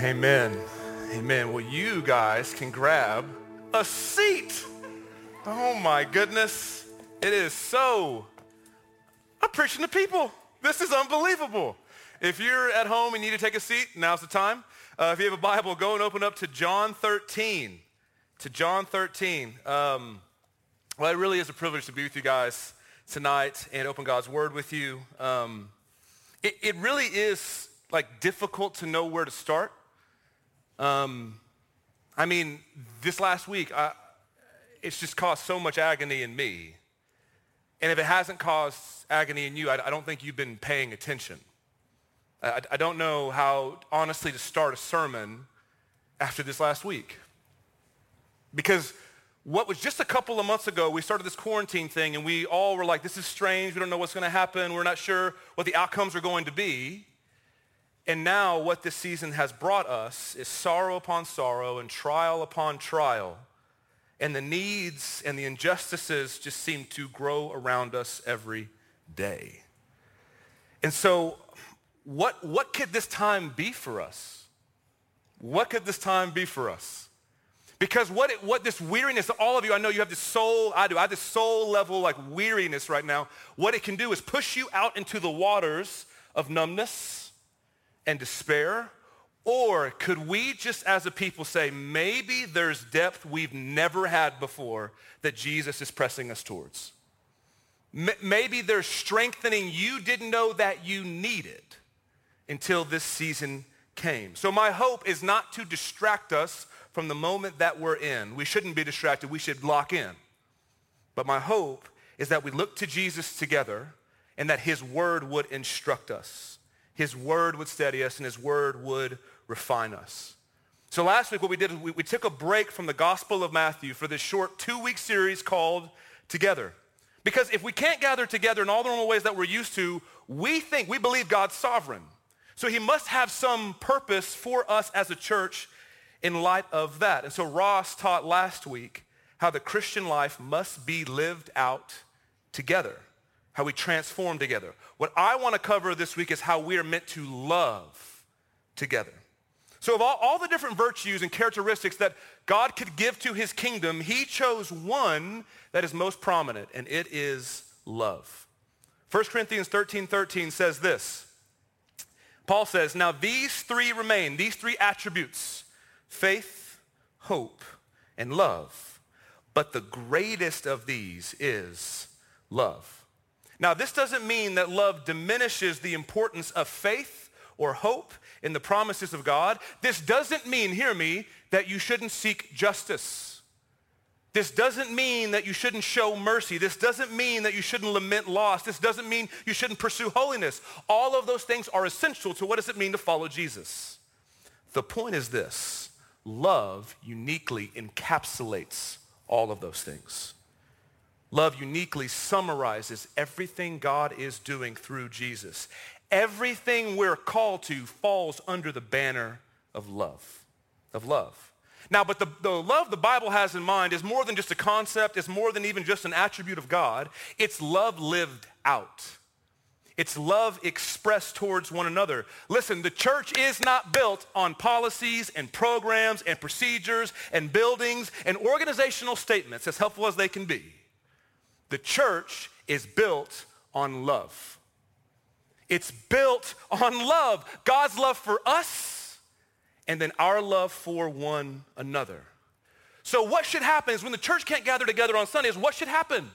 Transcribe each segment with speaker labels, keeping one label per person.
Speaker 1: Amen. Amen. Well, you guys can grab a seat. Oh my goodness. It is so, I'm preaching to people. This is unbelievable. If you're at home and need to take a seat, now's the time. Uh, if you have a Bible, go and open up to John 13. To John 13. Um, well, it really is a privilege to be with you guys tonight and open God's Word with you. Um, it, it really is like difficult to know where to start. Um, I mean, this last week, I, it's just caused so much agony in me. And if it hasn't caused agony in you, I, I don't think you've been paying attention. I, I don't know how, honestly, to start a sermon after this last week. Because what was just a couple of months ago, we started this quarantine thing and we all were like, this is strange. We don't know what's going to happen. We're not sure what the outcomes are going to be. And now what this season has brought us is sorrow upon sorrow and trial upon trial. And the needs and the injustices just seem to grow around us every day. And so what, what could this time be for us? What could this time be for us? Because what, it, what this weariness, all of you, I know you have this soul, I do, I have this soul level like weariness right now. What it can do is push you out into the waters of numbness, and despair? Or could we just as a people say, maybe there's depth we've never had before that Jesus is pressing us towards? Maybe there's strengthening you didn't know that you needed until this season came. So my hope is not to distract us from the moment that we're in. We shouldn't be distracted. We should lock in. But my hope is that we look to Jesus together and that his word would instruct us. His word would steady us and his word would refine us. So last week what we did is we, we took a break from the Gospel of Matthew for this short two-week series called Together. Because if we can't gather together in all the normal ways that we're used to, we think, we believe God's sovereign. So he must have some purpose for us as a church in light of that. And so Ross taught last week how the Christian life must be lived out together how we transform together. What I want to cover this week is how we are meant to love together. So of all, all the different virtues and characteristics that God could give to his kingdom, he chose one that is most prominent, and it is love. 1 Corinthians 13, 13 says this. Paul says, now these three remain, these three attributes, faith, hope, and love. But the greatest of these is love. Now, this doesn't mean that love diminishes the importance of faith or hope in the promises of God. This doesn't mean, hear me, that you shouldn't seek justice. This doesn't mean that you shouldn't show mercy. This doesn't mean that you shouldn't lament loss. This doesn't mean you shouldn't pursue holiness. All of those things are essential to what does it mean to follow Jesus. The point is this, love uniquely encapsulates all of those things. Love uniquely summarizes everything God is doing through Jesus. Everything we're called to falls under the banner of love, of love. Now, but the, the love the Bible has in mind is more than just a concept. It's more than even just an attribute of God. It's love lived out. It's love expressed towards one another. Listen, the church is not built on policies and programs and procedures and buildings and organizational statements, as helpful as they can be. The church is built on love. It's built on love. God's love for us and then our love for one another. So what should happen is when the church can't gather together on Sundays, what should happen?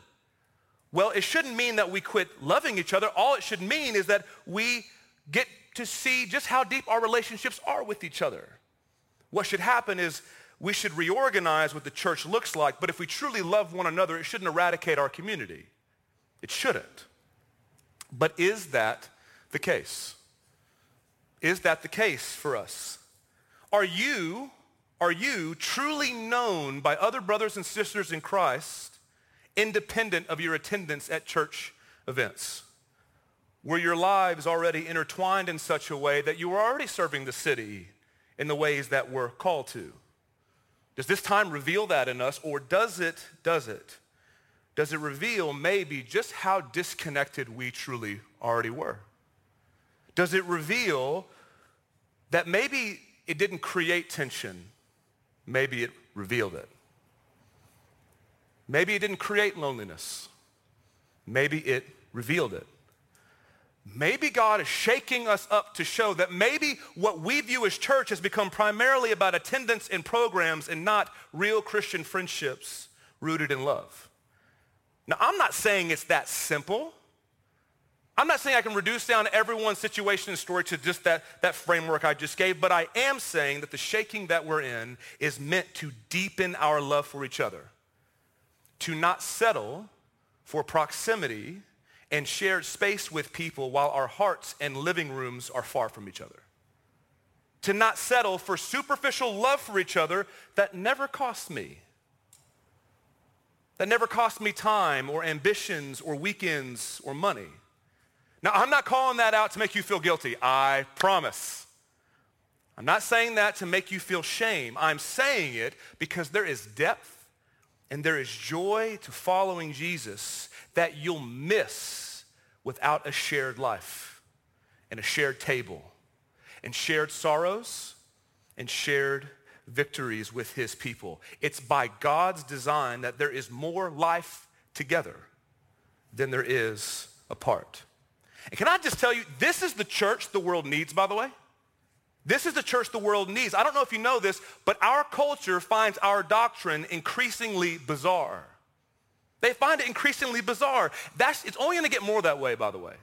Speaker 1: Well, it shouldn't mean that we quit loving each other. All it should mean is that we get to see just how deep our relationships are with each other. What should happen is we should reorganize what the church looks like, but if we truly love one another, it shouldn't eradicate our community. It shouldn't. But is that the case? Is that the case for us? Are you, are you truly known by other brothers and sisters in Christ independent of your attendance at church events? Were your lives already intertwined in such a way that you were already serving the city in the ways that we're called to? Does this time reveal that in us or does it, does it? Does it reveal maybe just how disconnected we truly already were? Does it reveal that maybe it didn't create tension. Maybe it revealed it. Maybe it didn't create loneliness. Maybe it revealed it. Maybe God is shaking us up to show that maybe what we view as church has become primarily about attendance and programs and not real Christian friendships rooted in love. Now, I'm not saying it's that simple. I'm not saying I can reduce down everyone's situation and story to just that, that framework I just gave, but I am saying that the shaking that we're in is meant to deepen our love for each other, to not settle for proximity and shared space with people while our hearts and living rooms are far from each other. To not settle for superficial love for each other that never costs me. That never cost me time or ambitions or weekends or money. Now, I'm not calling that out to make you feel guilty. I promise. I'm not saying that to make you feel shame. I'm saying it because there is depth and there is joy to following Jesus that you'll miss without a shared life and a shared table and shared sorrows and shared victories with his people. It's by God's design that there is more life together than there is apart. And can I just tell you, this is the church the world needs, by the way. This is the church the world needs. I don't know if you know this, but our culture finds our doctrine increasingly bizarre. They find it increasingly bizarre. That's, it's only going to get more that way, by the way.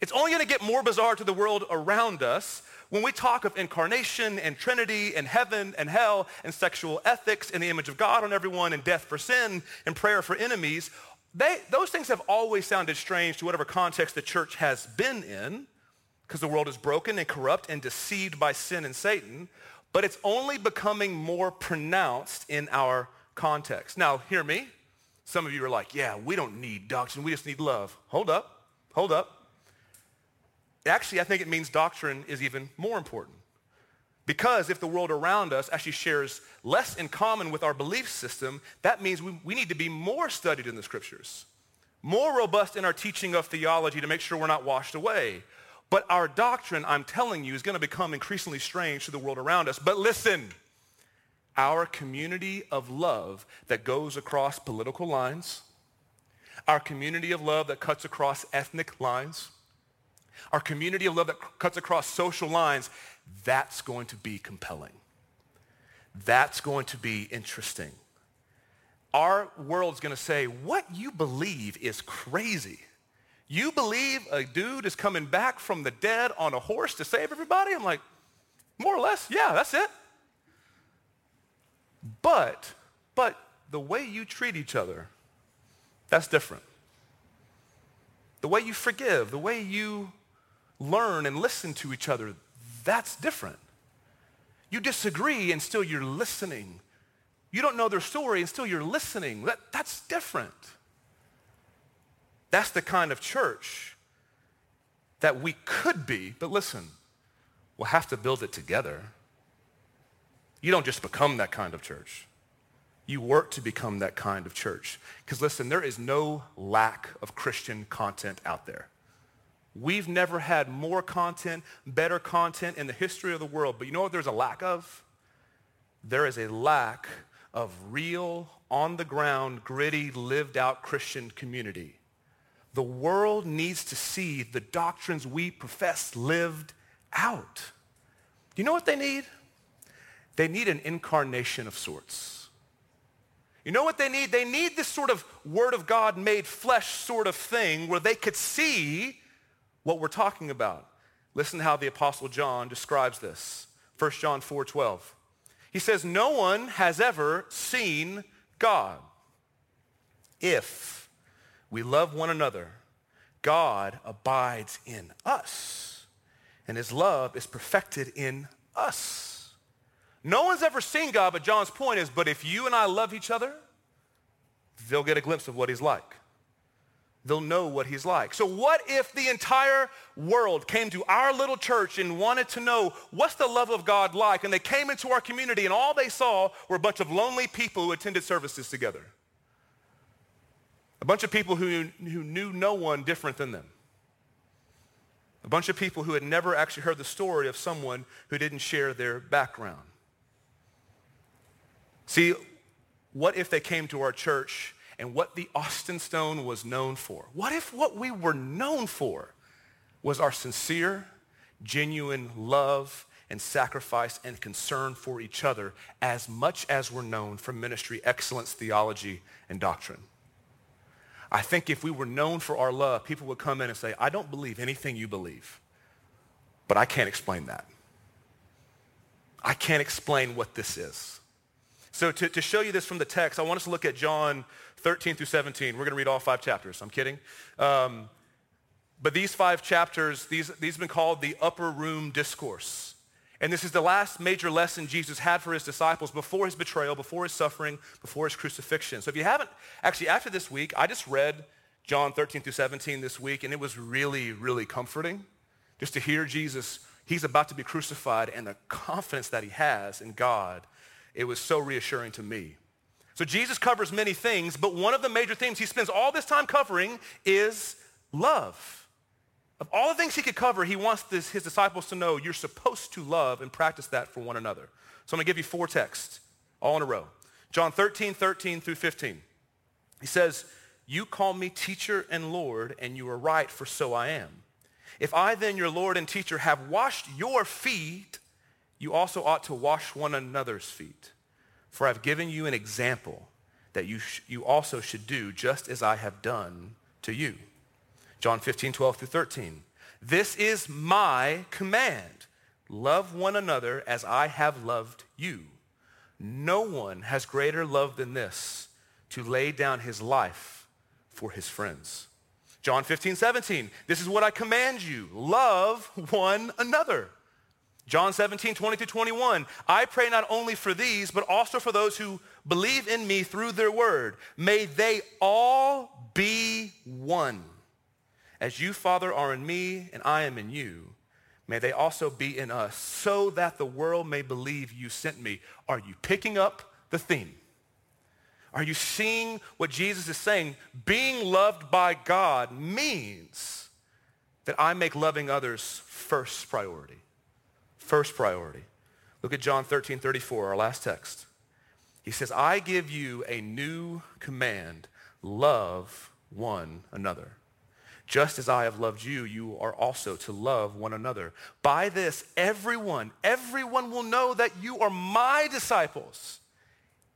Speaker 1: It's only going to get more bizarre to the world around us when we talk of incarnation and Trinity and heaven and hell and sexual ethics and the image of God on everyone and death for sin and prayer for enemies. They, those things have always sounded strange to whatever context the church has been in because the world is broken and corrupt and deceived by sin and Satan, but it's only becoming more pronounced in our context. Now, hear me. Some of you are like, yeah, we don't need doctrine, we just need love. Hold up, hold up. Actually, I think it means doctrine is even more important. Because if the world around us actually shares less in common with our belief system, that means we, we need to be more studied in the scriptures, more robust in our teaching of theology to make sure we're not washed away. But our doctrine, I'm telling you, is going to become increasingly strange to the world around us. But listen, our community of love that goes across political lines, our community of love that cuts across ethnic lines, our community of love that cuts across social lines, that's going to be compelling. That's going to be interesting. Our world's going to say, what you believe is crazy. You believe a dude is coming back from the dead on a horse to save everybody? I'm like, more or less, yeah, that's it. But, but the way you treat each other, that's different. The way you forgive, the way you learn and listen to each other, that's different. You disagree and still you're listening. You don't know their story and still you're listening. That, that's different. That's the kind of church that we could be, but listen, we'll have to build it together. You don't just become that kind of church. You work to become that kind of church. Because listen, there is no lack of Christian content out there. We've never had more content, better content in the history of the world. But you know what there's a lack of? There is a lack of real, on the ground, gritty, lived out Christian community. The world needs to see the doctrines we profess lived out. Do you know what they need? They need an incarnation of sorts. You know what they need? They need this sort of word of God made flesh sort of thing where they could see what we're talking about. Listen to how the Apostle John describes this. 1 John 4, 12. He says, no one has ever seen God. If we love one another, God abides in us, and his love is perfected in us. No one's ever seen God, but John's point is, but if you and I love each other, they'll get a glimpse of what he's like they'll know what he's like. So what if the entire world came to our little church and wanted to know what's the love of God like? And they came into our community and all they saw were a bunch of lonely people who attended services together. A bunch of people who, who knew no one different than them. A bunch of people who had never actually heard the story of someone who didn't share their background. See, what if they came to our church and what the Austin Stone was known for? What if what we were known for was our sincere, genuine love and sacrifice and concern for each other as much as we're known for ministry, excellence, theology, and doctrine? I think if we were known for our love, people would come in and say, I don't believe anything you believe, but I can't explain that. I can't explain what this is. So to, to show you this from the text, I want us to look at John 13 through 17. We're going to read all five chapters. I'm kidding. Um, but these five chapters, these, these have been called the upper room discourse. And this is the last major lesson Jesus had for his disciples before his betrayal, before his suffering, before his crucifixion. So if you haven't, actually after this week, I just read John 13 through 17 this week, and it was really, really comforting just to hear Jesus, he's about to be crucified, and the confidence that he has in God it was so reassuring to me. So Jesus covers many things, but one of the major themes he spends all this time covering is love. Of all the things he could cover, he wants this, his disciples to know you're supposed to love and practice that for one another. So I'm going to give you four texts all in a row. John 13, 13 through 15. He says, you call me teacher and Lord, and you are right, for so I am. If I then, your Lord and teacher, have washed your feet, you also ought to wash one another's feet. For I've given you an example that you, sh- you also should do just as I have done to you. John 15, 12 through 13. This is my command. Love one another as I have loved you. No one has greater love than this, to lay down his life for his friends. John 15, 17. This is what I command you. Love one another. John 17, 20 to 21. I pray not only for these, but also for those who believe in me through their word. May they all be one. As you, Father, are in me and I am in you, may they also be in us, so that the world may believe you sent me. Are you picking up the theme? Are you seeing what Jesus is saying? Being loved by God means that I make loving others first priority. First priority. Look at John 13, 34, our last text. He says, I give you a new command. Love one another. Just as I have loved you, you are also to love one another. By this, everyone, everyone will know that you are my disciples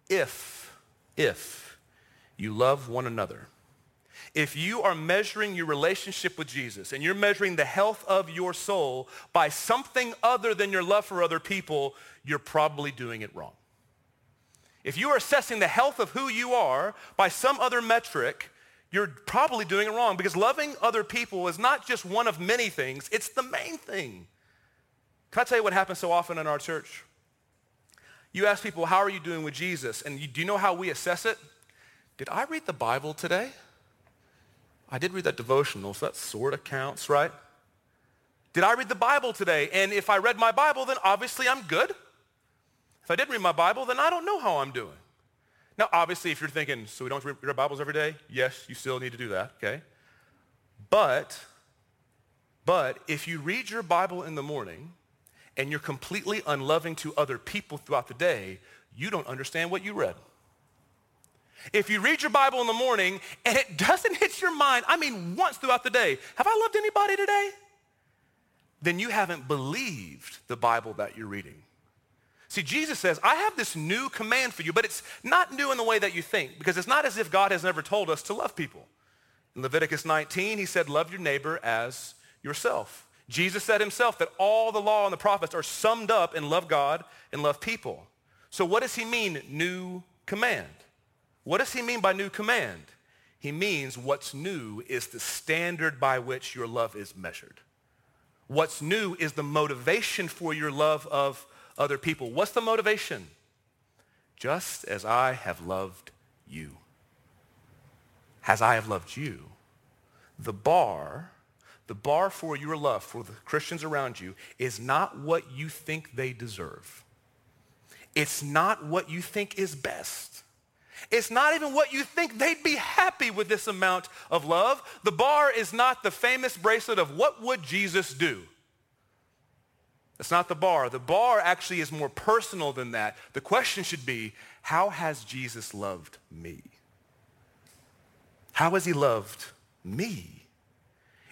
Speaker 1: if, if you love one another if you are measuring your relationship with Jesus and you're measuring the health of your soul by something other than your love for other people, you're probably doing it wrong. If you are assessing the health of who you are by some other metric, you're probably doing it wrong because loving other people is not just one of many things, it's the main thing. Can I tell you what happens so often in our church? You ask people, how are you doing with Jesus? And you, do you know how we assess it? Did I read the Bible today? I did read that devotional, so that sort of counts, right? Did I read the Bible today? And if I read my Bible, then obviously I'm good. If I didn't read my Bible, then I don't know how I'm doing. Now, obviously, if you're thinking, so we don't read our Bibles every day, yes, you still need to do that, okay? But, but if you read your Bible in the morning and you're completely unloving to other people throughout the day, you don't understand what you read. If you read your Bible in the morning and it doesn't hit your mind, I mean once throughout the day, have I loved anybody today? Then you haven't believed the Bible that you're reading. See, Jesus says, I have this new command for you, but it's not new in the way that you think, because it's not as if God has never told us to love people. In Leviticus 19, he said, love your neighbor as yourself. Jesus said himself that all the law and the prophets are summed up in love God and love people. So what does he mean, new command? What does he mean by new command? He means what's new is the standard by which your love is measured. What's new is the motivation for your love of other people. What's the motivation? Just as I have loved you. As I have loved you. The bar, the bar for your love for the Christians around you is not what you think they deserve. It's not what you think is best. It's not even what you think. They'd be happy with this amount of love. The bar is not the famous bracelet of what would Jesus do? That's not the bar. The bar actually is more personal than that. The question should be, how has Jesus loved me? How has he loved me?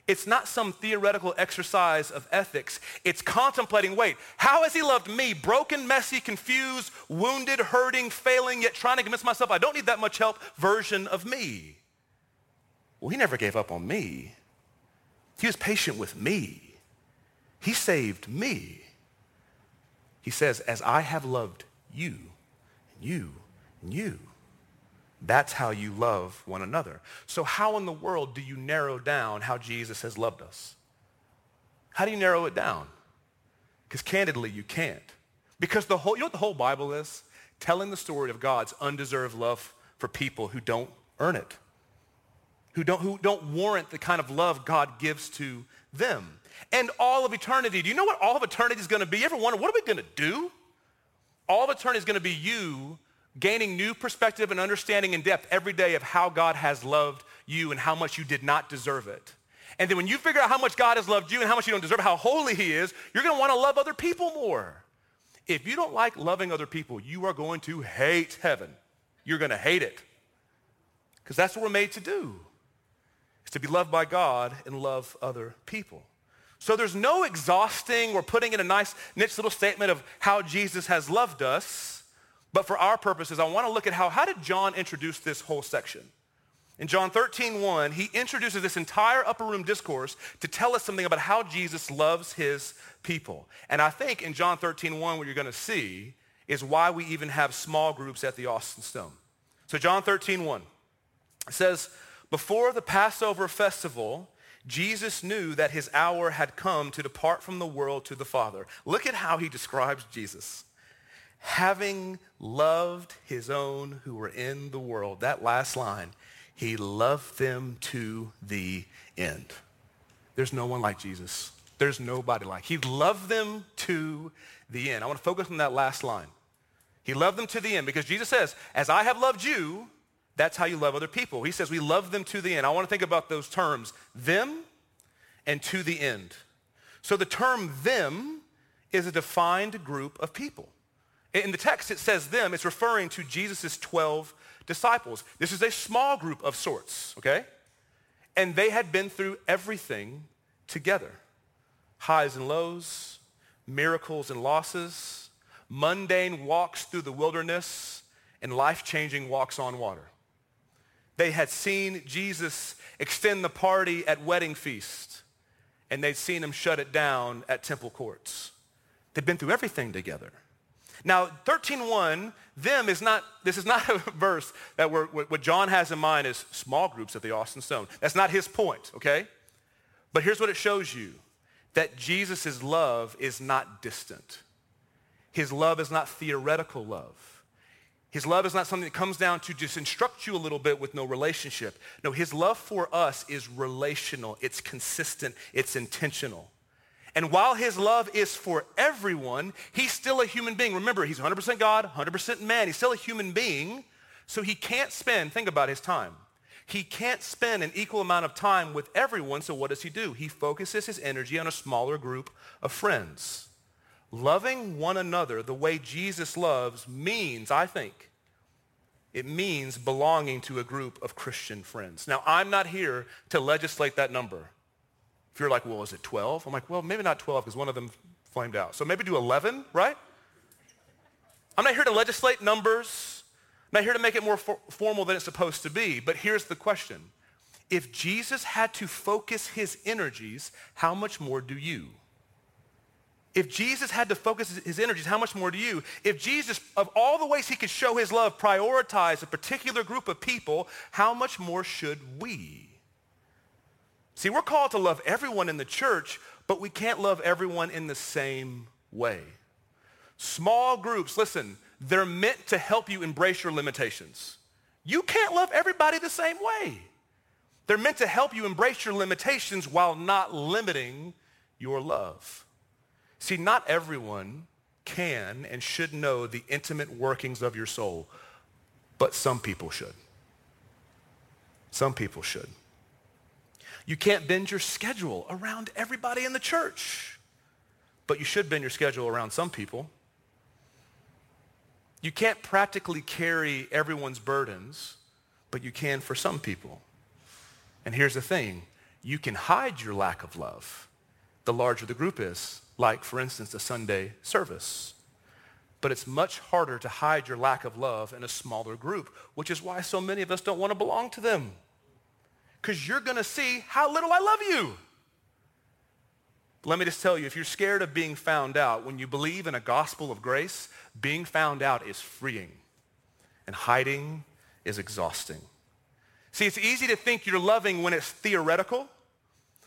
Speaker 1: It's not some theoretical exercise of ethics. It's contemplating, wait, how has he loved me? Broken, messy, confused, wounded, hurting, failing, yet trying to convince myself I don't need that much help version of me. Well, he never gave up on me. He was patient with me. He saved me. He says, as I have loved you, and you, and you, that's how you love one another. So how in the world do you narrow down how Jesus has loved us? How do you narrow it down? Because candidly, you can't. Because the whole, you know what the whole Bible is? Telling the story of God's undeserved love for people who don't earn it, who don't, who don't warrant the kind of love God gives to them. And all of eternity. Do you know what all of eternity is going to be? You ever wonder, what are we going to do? All of eternity is going to be you gaining new perspective and understanding in depth every day of how God has loved you and how much you did not deserve it. And then when you figure out how much God has loved you and how much you don't deserve, how holy he is, you're going to want to love other people more. If you don't like loving other people, you are going to hate heaven. You're going to hate it. Because that's what we're made to do. Is to be loved by God and love other people. So there's no exhausting or putting in a nice niche little statement of how Jesus has loved us. But for our purposes, I want to look at how, how did John introduce this whole section? In John 13, 1, he introduces this entire upper room discourse to tell us something about how Jesus loves his people. And I think in John 13, 1, what you're going to see is why we even have small groups at the Austin Stone. So John 13, 1 says, Before the Passover festival, Jesus knew that his hour had come to depart from the world to the Father. Look at how he describes Jesus having loved his own who were in the world. That last line, he loved them to the end. There's no one like Jesus. There's nobody like. He loved them to the end. I want to focus on that last line. He loved them to the end because Jesus says, as I have loved you, that's how you love other people. He says we love them to the end. I want to think about those terms, them and to the end. So the term them is a defined group of people. In the text, it says them. It's referring to Jesus' 12 disciples. This is a small group of sorts, okay? And they had been through everything together. Highs and lows, miracles and losses, mundane walks through the wilderness, and life-changing walks on water. They had seen Jesus extend the party at wedding feast, and they'd seen him shut it down at temple courts. They'd been through everything together. Now, 13.1, them is not, this is not a verse that we're, what John has in mind is small groups at the Austin Stone. That's not his point, okay? But here's what it shows you, that Jesus' love is not distant. His love is not theoretical love. His love is not something that comes down to just instruct you a little bit with no relationship. No, his love for us is relational. It's consistent. It's intentional. And while his love is for everyone, he's still a human being. Remember, he's 100% God, 100% man. He's still a human being. So he can't spend, think about his time. He can't spend an equal amount of time with everyone, so what does he do? He focuses his energy on a smaller group of friends. Loving one another the way Jesus loves means, I think, it means belonging to a group of Christian friends. Now, I'm not here to legislate that number. If you're like, well, is it 12? I'm like, well, maybe not 12 because one of them flamed out. So maybe do 11, right? I'm not here to legislate numbers. I'm not here to make it more for- formal than it's supposed to be. But here's the question. If Jesus had to focus his energies, how much more do you? If Jesus had to focus his energies, how much more do you? If Jesus, of all the ways he could show his love, prioritized a particular group of people, how much more should we? See, we're called to love everyone in the church, but we can't love everyone in the same way. Small groups, listen, they're meant to help you embrace your limitations. You can't love everybody the same way. They're meant to help you embrace your limitations while not limiting your love. See, not everyone can and should know the intimate workings of your soul. but some people should. Some people should. You can't bend your schedule around everybody in the church, but you should bend your schedule around some people. You can't practically carry everyone's burdens, but you can for some people. And here's the thing you can hide your lack of love the larger the group is, like, for instance, a Sunday service. But it's much harder to hide your lack of love in a smaller group, which is why so many of us don't want to belong to them. Because you're going to see how little I love you. Let me just tell you, if you're scared of being found out, when you believe in a gospel of grace, being found out is freeing. And hiding is exhausting. See, it's easy to think you're loving when it's theoretical.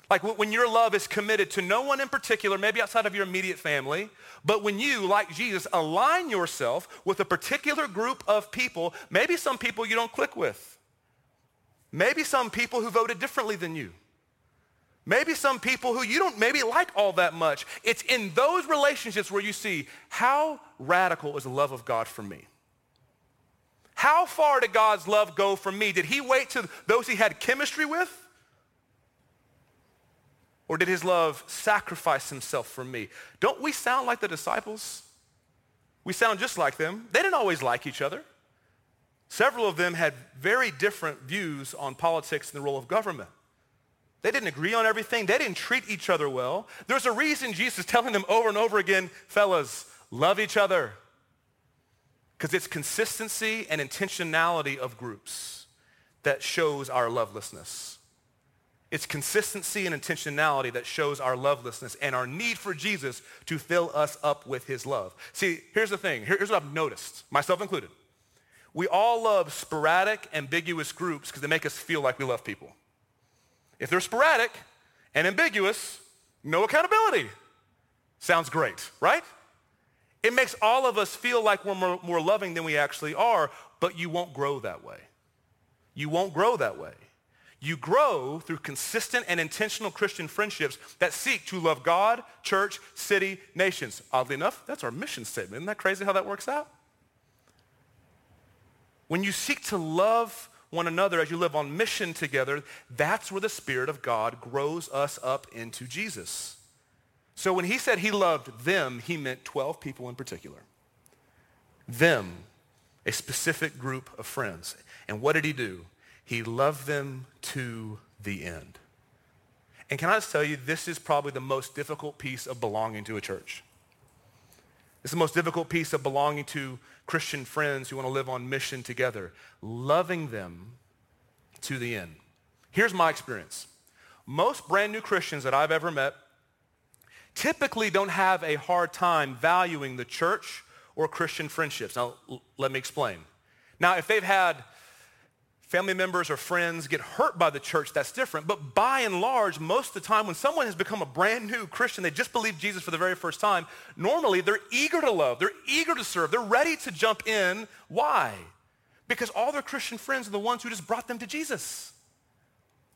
Speaker 1: Like when your love is committed to no one in particular, maybe outside of your immediate family, but when you, like Jesus, align yourself with a particular group of people, maybe some people you don't click with, maybe some people who voted differently than you, maybe some people who you don't maybe like all that much. It's in those relationships where you see how radical is the love of God for me. How far did God's love go for me? Did he wait to those he had chemistry with? Or did his love sacrifice himself for me? Don't we sound like the disciples? We sound just like them. They didn't always like each other. Several of them had very different views on politics and the role of government. They didn't agree on everything. They didn't treat each other well. There's a reason Jesus is telling them over and over again, fellas, love each other because it's consistency and intentionality of groups that shows our lovelessness. It's consistency and intentionality that shows our lovelessness and our need for Jesus to fill us up with his love. See, here's the thing. Here's what I've noticed, myself included. We all love sporadic, ambiguous groups because they make us feel like we love people. If they're sporadic and ambiguous, no accountability. Sounds great, right? It makes all of us feel like we're more, more, loving than we actually are, but you won't grow that way. You won't grow that way. You grow through consistent and intentional Christian friendships that seek to love God, church, city, nations. Oddly enough, that's our mission statement. Isn't that crazy how that works out? When you seek to love one another as you live on mission together, that's where the Spirit of God grows us up into Jesus. So when he said he loved them, he meant 12 people in particular. Them, a specific group of friends. And what did he do? He loved them to the end. And can I just tell you, this is probably the most difficult piece of belonging to a church. It's the most difficult piece of belonging to Christian friends who want to live on mission together. Loving them to the end. Here's my experience. Most brand new Christians that I've ever met typically don't have a hard time valuing the church or Christian friendships. Now, l- let me explain. Now, if they've had family members or friends get hurt by the church, that's different. But by and large, most of the time when someone has become a brand new Christian, they just believe Jesus for the very first time, normally they're eager to love, they're eager to serve, they're ready to jump in. Why? Because all their Christian friends are the ones who just brought them to Jesus.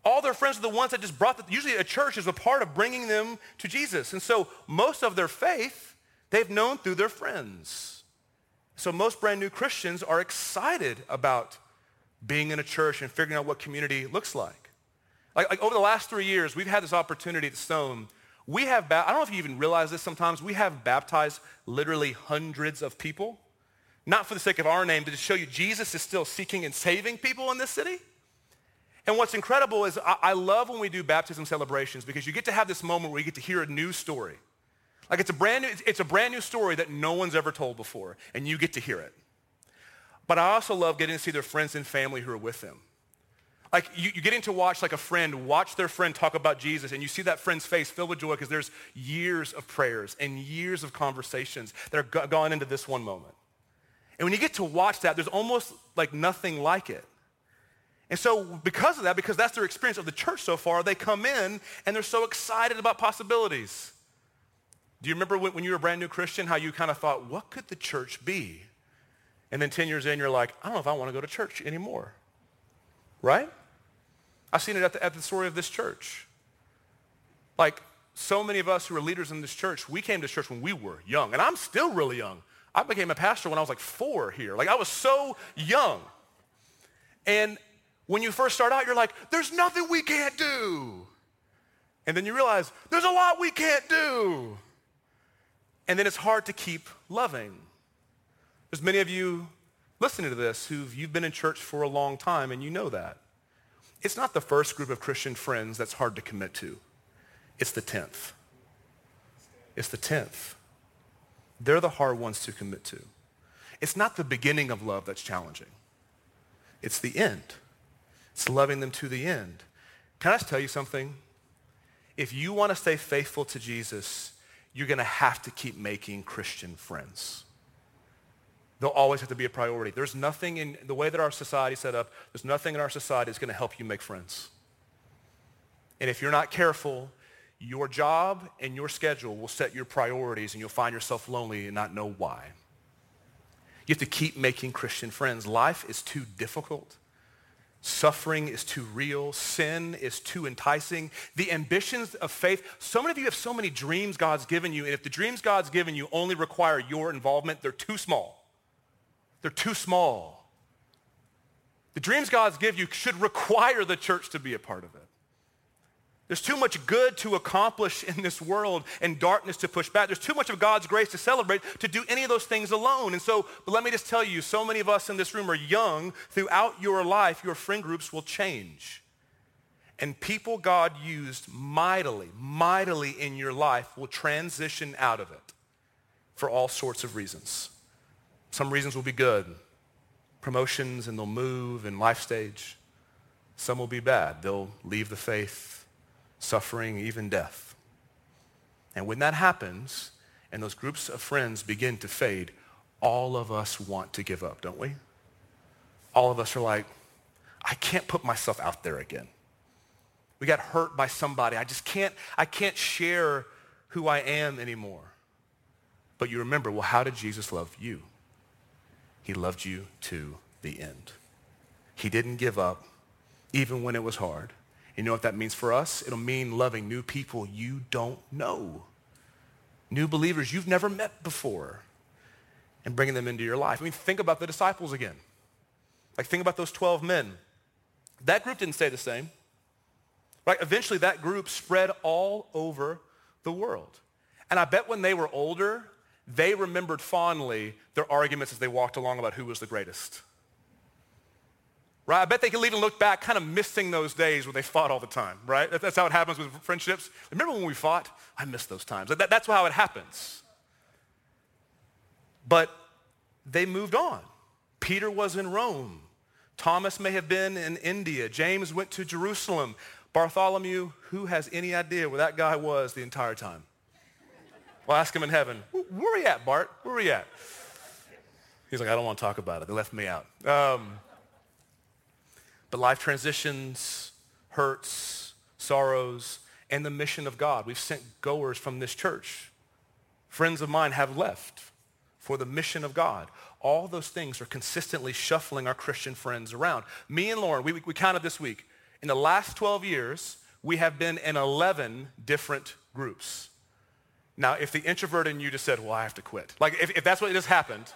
Speaker 1: All their friends are the ones that just brought them. Usually a church is a part of bringing them to Jesus. And so most of their faith, they've known through their friends. So most brand new Christians are excited about being in a church and figuring out what community looks like. Like, like over the last three years, we've had this opportunity at Stone. We have, I don't know if you even realize this sometimes, we have baptized literally hundreds of people. Not for the sake of our name, but to show you Jesus is still seeking and saving people in this city. And what's incredible is I, I love when we do baptism celebrations because you get to have this moment where you get to hear a new story. Like it's a brand new, it's a brand new story that no one's ever told before, and you get to hear it. But I also love getting to see their friends and family who are with them. Like you, you getting to watch like a friend watch their friend talk about Jesus and you see that friend's face filled with joy because there's years of prayers and years of conversations that are go- gone into this one moment. And when you get to watch that, there's almost like nothing like it. And so because of that, because that's their experience of the church so far, they come in and they're so excited about possibilities. Do you remember when, you were a brand new Christian, how you kind of thought, what could the church be? And then 10 years in, you're like, I don't know if I want to go to church anymore. Right? I've seen it at the, at the story of this church. Like, so many of us who are leaders in this church, we came to church when we were young. And I'm still really young. I became a pastor when I was like four here. Like, I was so young. And when you first start out, you're like, there's nothing we can't do. And then you realize, there's a lot we can't do. And then it's hard to keep loving. There's many of you listening to this who you've been in church for a long time and you know that. It's not the first group of Christian friends that's hard to commit to. It's the 10th. It's the 10th. They're the hard ones to commit to. It's not the beginning of love that's challenging. It's the end. It's loving them to the end. Can I just tell you something? If you want to stay faithful to Jesus, you're going to have to keep making Christian friends. They'll always have to be a priority. There's nothing in the way that our society is set up, there's nothing in our society that's going to help you make friends. And if you're not careful, your job and your schedule will set your priorities and you'll find yourself lonely and not know why. You have to keep making Christian friends. Life is too difficult. Suffering is too real. Sin is too enticing. The ambitions of faith, so many of you have so many dreams God's given you, and if the dreams God's given you only require your involvement, they're too small. They're too small. The dreams God's give you should require the church to be a part of it. There's too much good to accomplish in this world and darkness to push back. There's too much of God's grace to celebrate to do any of those things alone. And so, let me just tell you, so many of us in this room are young. Throughout your life, your friend groups will change. And people God used mightily, mightily in your life will transition out of it for all sorts of reasons. Some reasons will be good. Promotions and they'll move in life stage. Some will be bad. They'll leave the faith, suffering, even death. And when that happens and those groups of friends begin to fade, all of us want to give up, don't we? All of us are like, I can't put myself out there again. We got hurt by somebody. I just can't, I can't share who I am anymore. But you remember, well, how did Jesus love you? He loved you to the end. He didn't give up even when it was hard. You know what that means for us? It'll mean loving new people you don't know. New believers you've never met before and bringing them into your life. I mean, think about the disciples again. Like, think about those 12 men. That group didn't stay the same. Right? Eventually, that group spread all over the world. And I bet when they were older, they remembered fondly their arguments as they walked along about who was the greatest. Right? I bet they could even look back, kind of missing those days when they fought all the time, right? That's how it happens with friendships. Remember when we fought? I miss those times. that's how it happens. But they moved on. Peter was in Rome. Thomas may have been in India. James went to Jerusalem. Bartholomew, who has any idea where that guy was the entire time? We'll ask him in heaven, where are we at, Bart? Where are we at? He's like, I don't want to talk about it. They left me out. Um, but life transitions, hurts, sorrows, and the mission of God. We've sent goers from this church. Friends of mine have left for the mission of God. All those things are consistently shuffling our Christian friends around. Me and Lauren, we, we counted this week. In the last 12 years, we have been in 11 different groups. Now, if the introvert in you just said, well, I have to quit. Like, if, if that's what just happened,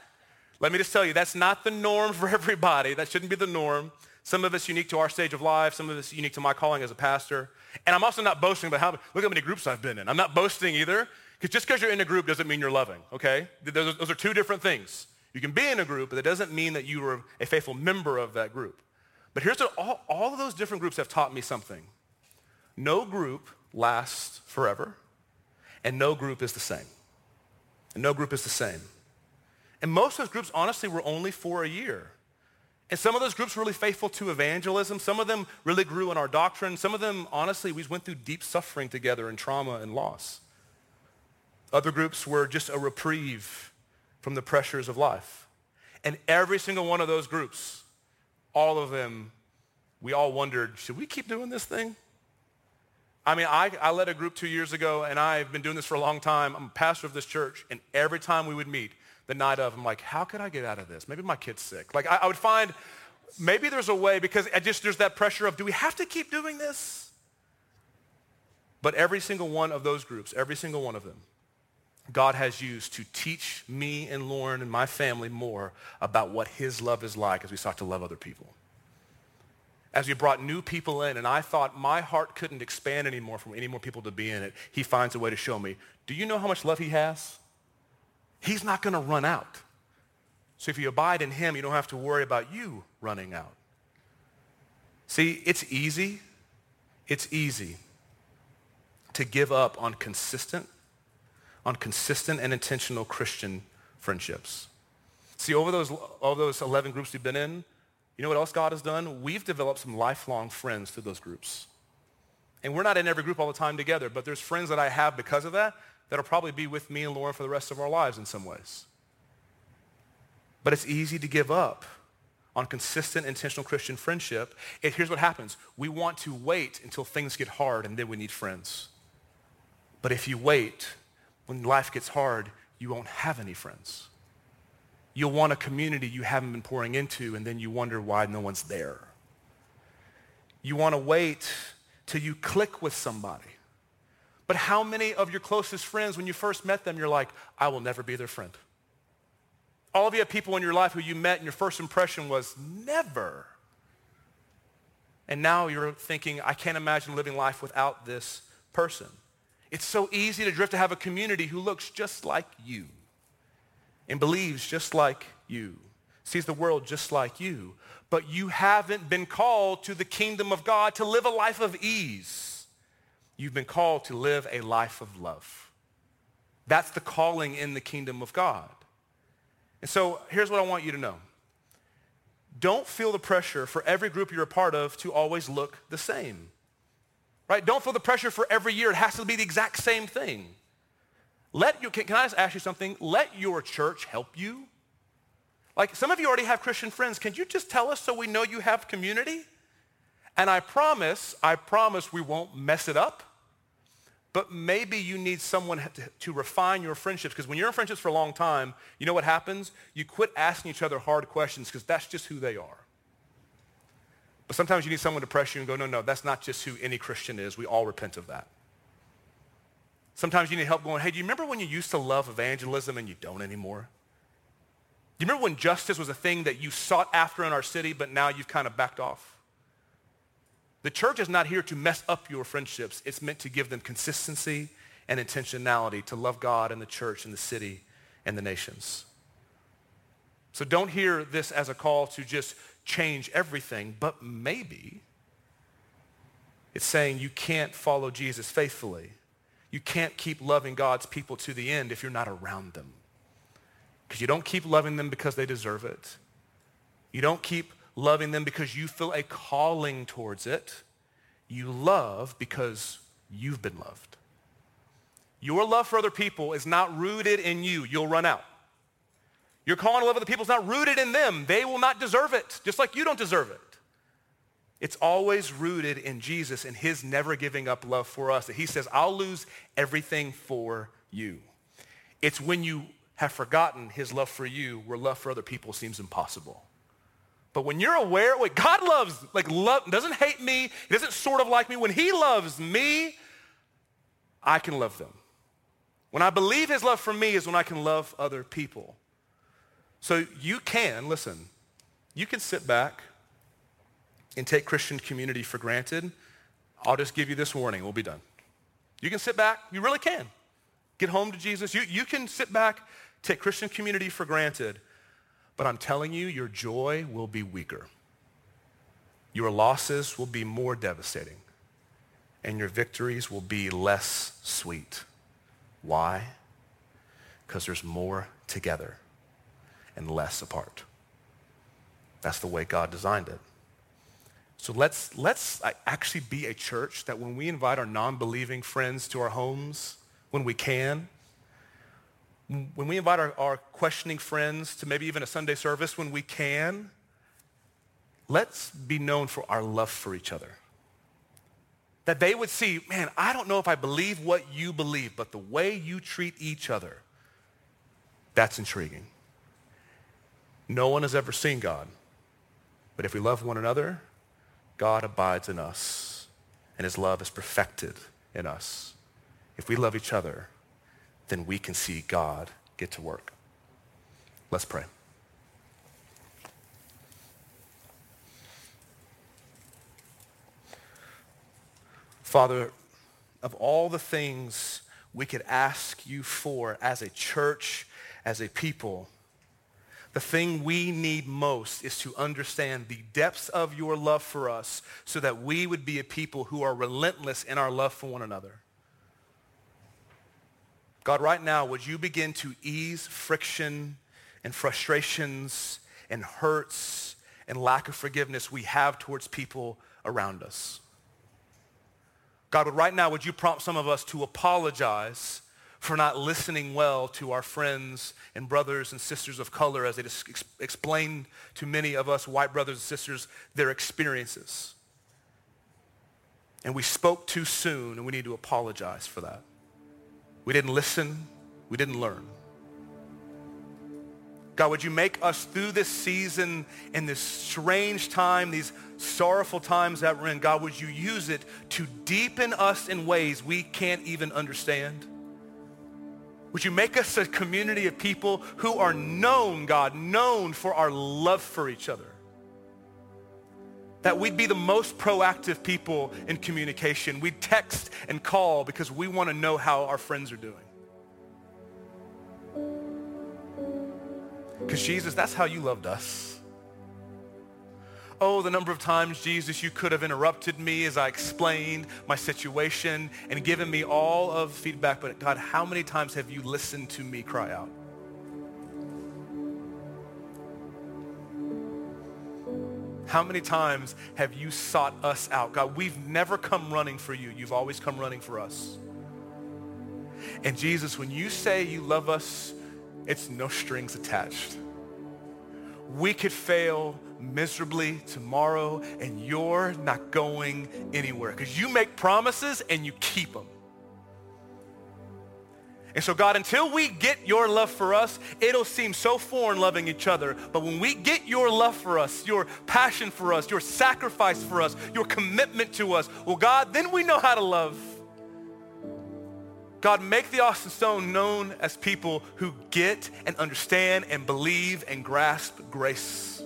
Speaker 1: let me just tell you, that's not the norm for everybody. That shouldn't be the norm. Some of us unique to our stage of life. Some of us unique to my calling as a pastor. And I'm also not boasting about how, look how many groups I've been in. I'm not boasting either, because just because you're in a group doesn't mean you're loving, okay? Those, those are two different things. You can be in a group, but that doesn't mean that you are a faithful member of that group. But here's what all, all of those different groups have taught me something. No group lasts forever and no group is the same. And no group is the same. And most of those groups, honestly, were only for a year. And some of those groups were really faithful to evangelism. Some of them really grew in our doctrine. Some of them, honestly, we went through deep suffering together and trauma and loss. Other groups were just a reprieve from the pressures of life. And every single one of those groups, all of them, we all wondered, should we keep doing this thing? I mean, I, I led a group two years ago, and I've been doing this for a long time. I'm a pastor of this church, and every time we would meet, the night of, I'm like, how could I get out of this? Maybe my kid's sick. Like, I, I would find maybe there's a way because I just there's that pressure of, do we have to keep doing this? But every single one of those groups, every single one of them, God has used to teach me and Lauren and my family more about what his love is like as we start to love other people. As we brought new people in, and I thought my heart couldn't expand anymore for any more people to be in it, he finds a way to show me, do you know how much love he has? He's not going to run out. So if you abide in him, you don't have to worry about you running out. See, it's easy. It's easy to give up on consistent, on consistent and intentional Christian friendships. See, over those, all those 11 groups we've been in, you know what else God has done? We've developed some lifelong friends through those groups. And we're not in every group all the time together, but there's friends that I have because of that that'll probably be with me and Lauren for the rest of our lives in some ways. But it's easy to give up on consistent, intentional Christian friendship. And here's what happens. We want to wait until things get hard and then we need friends. But if you wait, when life gets hard, you won't have any friends. You'll want a community you haven't been pouring into and then you wonder why no one's there. You want to wait till you click with somebody. But how many of your closest friends, when you first met them, you're like, I will never be their friend? All of you have people in your life who you met and your first impression was never. And now you're thinking, I can't imagine living life without this person. It's so easy to drift to have a community who looks just like you and believes just like you, sees the world just like you, but you haven't been called to the kingdom of God to live a life of ease. You've been called to live a life of love. That's the calling in the kingdom of God. And so here's what I want you to know. Don't feel the pressure for every group you're a part of to always look the same. Right? Don't feel the pressure for every year. It has to be the exact same thing. Let you, can, can I just ask you something? Let your church help you. Like some of you already have Christian friends. Can you just tell us so we know you have community? And I promise, I promise we won't mess it up. But maybe you need someone to, to refine your friendships because when you're in friendships for a long time, you know what happens? You quit asking each other hard questions because that's just who they are. But sometimes you need someone to press you and go, no, no, that's not just who any Christian is. We all repent of that. Sometimes you need help going, hey, do you remember when you used to love evangelism and you don't anymore? Do you remember when justice was a thing that you sought after in our city, but now you've kind of backed off? The church is not here to mess up your friendships. It's meant to give them consistency and intentionality to love God and the church and the city and the nations. So don't hear this as a call to just change everything, but maybe it's saying you can't follow Jesus faithfully. You can't keep loving God's people to the end if you're not around them. Because you don't keep loving them because they deserve it. You don't keep loving them because you feel a calling towards it. You love because you've been loved. Your love for other people is not rooted in you. You'll run out. Your calling to love other people is not rooted in them. They will not deserve it, just like you don't deserve it. It's always rooted in Jesus and his never giving up love for us. That he says, I'll lose everything for you. It's when you have forgotten his love for you where love for other people seems impossible. But when you're aware, wait, God loves, like love, doesn't hate me, he doesn't sort of like me. When he loves me, I can love them. When I believe his love for me is when I can love other people. So you can, listen, you can sit back and take Christian community for granted. I'll just give you this warning. We'll be done. You can sit back. You really can. Get home to Jesus. You, you can sit back, take Christian community for granted. But I'm telling you, your joy will be weaker. Your losses will be more devastating. And your victories will be less sweet. Why? Because there's more together and less apart. That's the way God designed it. So let's, let's uh, actually be a church that when we invite our non-believing friends to our homes, when we can, when we invite our, our questioning friends to maybe even a Sunday service when we can, let's be known for our love for each other. That they would see, man, I don't know if I believe what you believe, but the way you treat each other, that's intriguing. No one has ever seen God. But if we love one another, God abides in us, and his love is perfected in us. If we love each other, then we can see God get to work. Let's pray. Father, of all the things we could ask you for as a church, as a people, the thing we need most is to understand the depths of your love for us so that we would be a people who are relentless in our love for one another. God, right now, would you begin to ease friction and frustrations and hurts and lack of forgiveness we have towards people around us? God, right now, would you prompt some of us to apologize for not listening well to our friends and brothers and sisters of color as they ex- explain to many of us white brothers and sisters their experiences. And we spoke too soon, and we need to apologize for that. We didn't listen. We didn't learn. God, would you make us through this season in this strange time, these sorrowful times that we're in, God, would you use it to deepen us in ways we can't even understand? Would you make us a community of people who are known, God, known for our love for each other? That we'd be the most proactive people in communication. We'd text and call because we want to know how our friends are doing. Because Jesus, that's how you loved us. Oh, the number of times, Jesus, you could have interrupted me as I explained my situation and given me all of feedback. But God, how many times have you listened to me cry out? How many times have you sought us out? God, we've never come running for you. You've always come running for us. And Jesus, when you say you love us, it's no strings attached. We could fail miserably tomorrow and you're not going anywhere because you make promises and you keep them. And so God, until we get your love for us, it'll seem so foreign loving each other. But when we get your love for us, your passion for us, your sacrifice for us, your commitment to us, well, God, then we know how to love. God, make the Austin Stone known as people who get and understand and believe and grasp grace.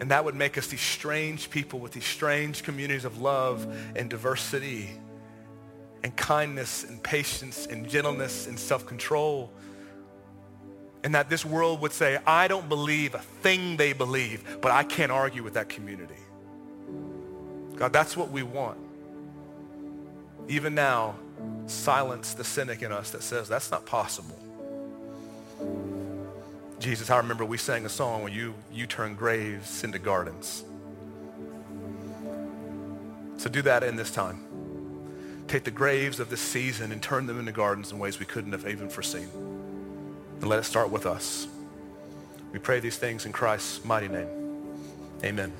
Speaker 1: And that would make us these strange people with these strange communities of love and diversity and kindness and patience and gentleness and self-control. And that this world would say, I don't believe a thing they believe, but I can't argue with that community. God, that's what we want. Even now, silence the cynic in us that says that's not possible. Jesus, I remember we sang a song when you, you turn graves into gardens. So do that in this time. Take the graves of this season and turn them into gardens in ways we couldn't have even foreseen. And let it start with us. We pray these things in Christ's mighty name. Amen.